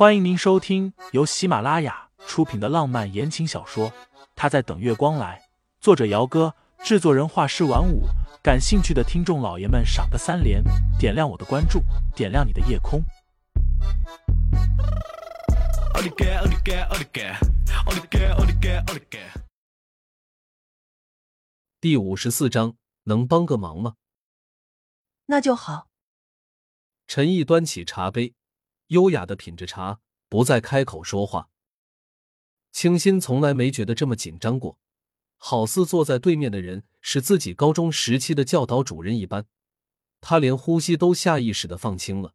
欢迎您收听由喜马拉雅出品的浪漫言情小说《他在等月光来》，作者：姚哥，制作人：画师晚舞。感兴趣的听众老爷们，赏个三连，点亮我的关注，点亮你的夜空。第五十四章，能帮个忙吗？那就好。陈毅端起茶杯，优雅的品着茶，不再开口说话。清新从来没觉得这么紧张过，好似坐在对面的人是自己高中时期的教导主任一般，他连呼吸都下意识的放轻了。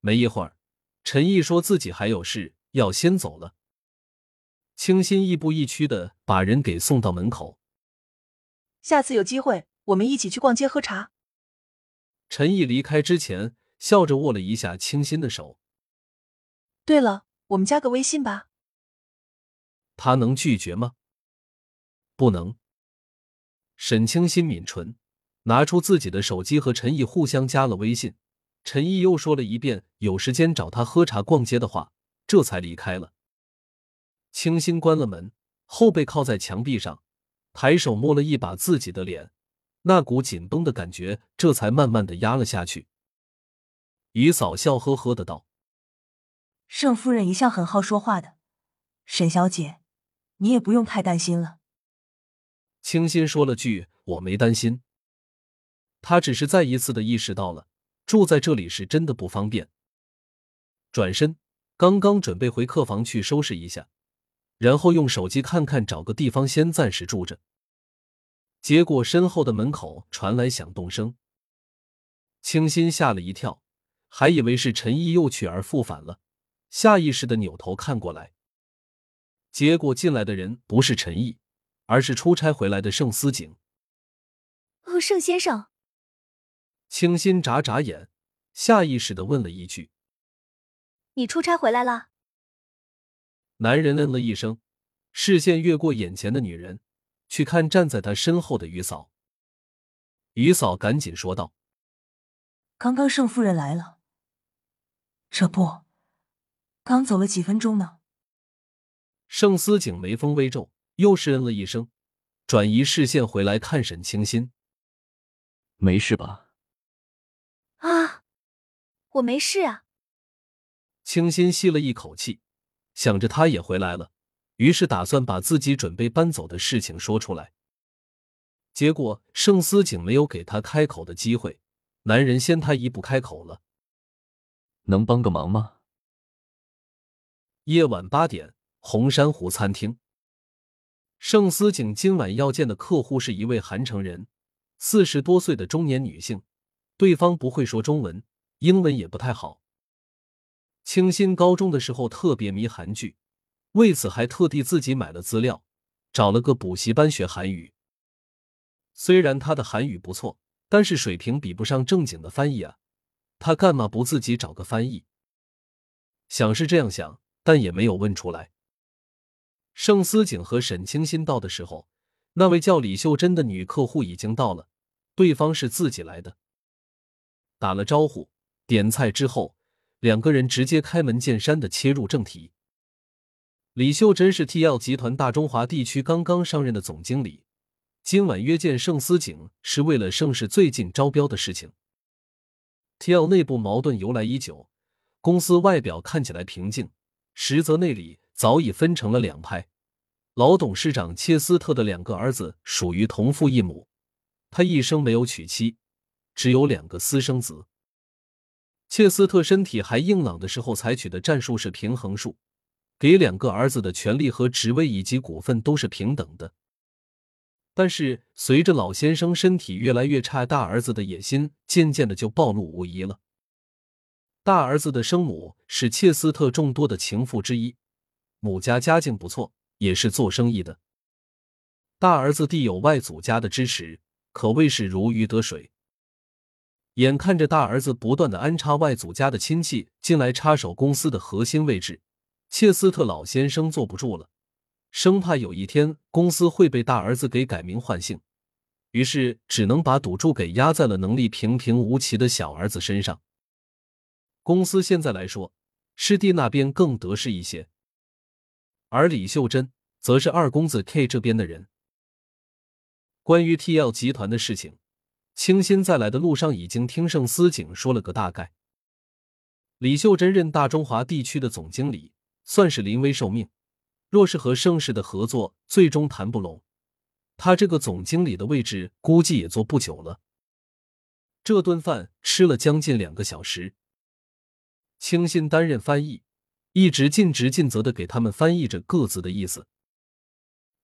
没一会儿，陈毅说自己还有事要先走了。清新亦步亦趋的把人给送到门口。下次有机会，我们一起去逛街喝茶。陈毅离开之前，笑着握了一下清新的手。对了，我们加个微信吧。他能拒绝吗？不能。沈清新抿唇，拿出自己的手机和陈毅互相加了微信。陈毅又说了一遍有时间找他喝茶逛街的话，这才离开了。清新关了门，后背靠在墙壁上，抬手摸了一把自己的脸。那股紧绷的感觉，这才慢慢的压了下去。于嫂笑呵呵的道：“盛夫人一向很好说话的，沈小姐，你也不用太担心了。”清新说了句：“我没担心。”他只是再一次的意识到了住在这里是真的不方便。转身，刚刚准备回客房去收拾一下，然后用手机看看找个地方先暂时住着。结果身后的门口传来响动声，清新吓了一跳，还以为是陈毅又去而复返了，下意识的扭头看过来。结果进来的人不是陈毅，而是出差回来的盛思景。哦，盛先生。清新眨眨眼，下意识的问了一句：“你出差回来了？”男人嗯了一声，视线越过眼前的女人。去看站在他身后的于嫂，于嫂赶紧说道：“刚刚盛夫人来了，这不，刚走了几分钟呢。”盛思景眉峰微皱，又是嗯了一声，转移视线回来看沈清心：“没事吧？”“啊，我没事啊。”清新吸了一口气，想着他也回来了。于是打算把自己准备搬走的事情说出来，结果盛思景没有给他开口的机会，男人先他一步开口了：“能帮个忙吗？”夜晚八点，红珊瑚餐厅，盛思景今晚要见的客户是一位韩城人，四十多岁的中年女性，对方不会说中文，英文也不太好。清新高中的时候特别迷韩剧。为此，还特地自己买了资料，找了个补习班学韩语。虽然他的韩语不错，但是水平比不上正经的翻译啊。他干嘛不自己找个翻译？想是这样想，但也没有问出来。盛思景和沈清新到的时候，那位叫李秀珍的女客户已经到了，对方是自己来的。打了招呼，点菜之后，两个人直接开门见山的切入正题。李秀珍是 T L 集团大中华地区刚刚上任的总经理，今晚约见盛思景是为了盛世最近招标的事情。T L 内部矛盾由来已久，公司外表看起来平静，实则内里早已分成了两派。老董事长切斯特的两个儿子属于同父异母，他一生没有娶妻，只有两个私生子。切斯特身体还硬朗的时候采取的战术是平衡术。给两个儿子的权利和职位以及股份都是平等的，但是随着老先生身体越来越差，大儿子的野心渐渐的就暴露无遗了。大儿子的生母是切斯特众多的情妇之一，母家家境不错，也是做生意的。大儿子弟有外祖家的支持，可谓是如鱼得水。眼看着大儿子不断的安插外祖家的亲戚进来插手公司的核心位置。切斯特老先生坐不住了，生怕有一天公司会被大儿子给改名换姓，于是只能把赌注给压在了能力平平无奇的小儿子身上。公司现在来说，师弟那边更得势一些，而李秀珍则是二公子 K 这边的人。关于 TL 集团的事情，清新在来的路上已经听盛思景说了个大概。李秀珍任大中华地区的总经理，算是临危受命。若是和盛世的合作最终谈不拢，他这个总经理的位置估计也坐不久了。这顿饭吃了将近两个小时，清新担任翻译，一直尽职尽责的给他们翻译着各自的意思。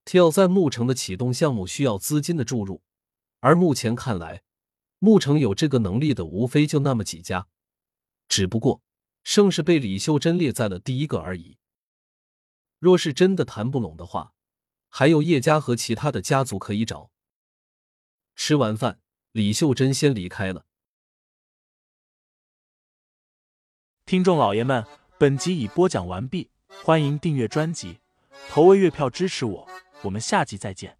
TL 在牧城的启动项目需要资金的注入，而目前看来，牧城有这个能力的无非就那么几家，只不过盛世被李秀珍列在了第一个而已。若是真的谈不拢的话，还有叶家和其他的家族可以找。吃完饭，李秀珍先离开了。听众老爷们，本集已播讲完毕，欢迎订阅专辑，投喂月票支持我，我们下集再见。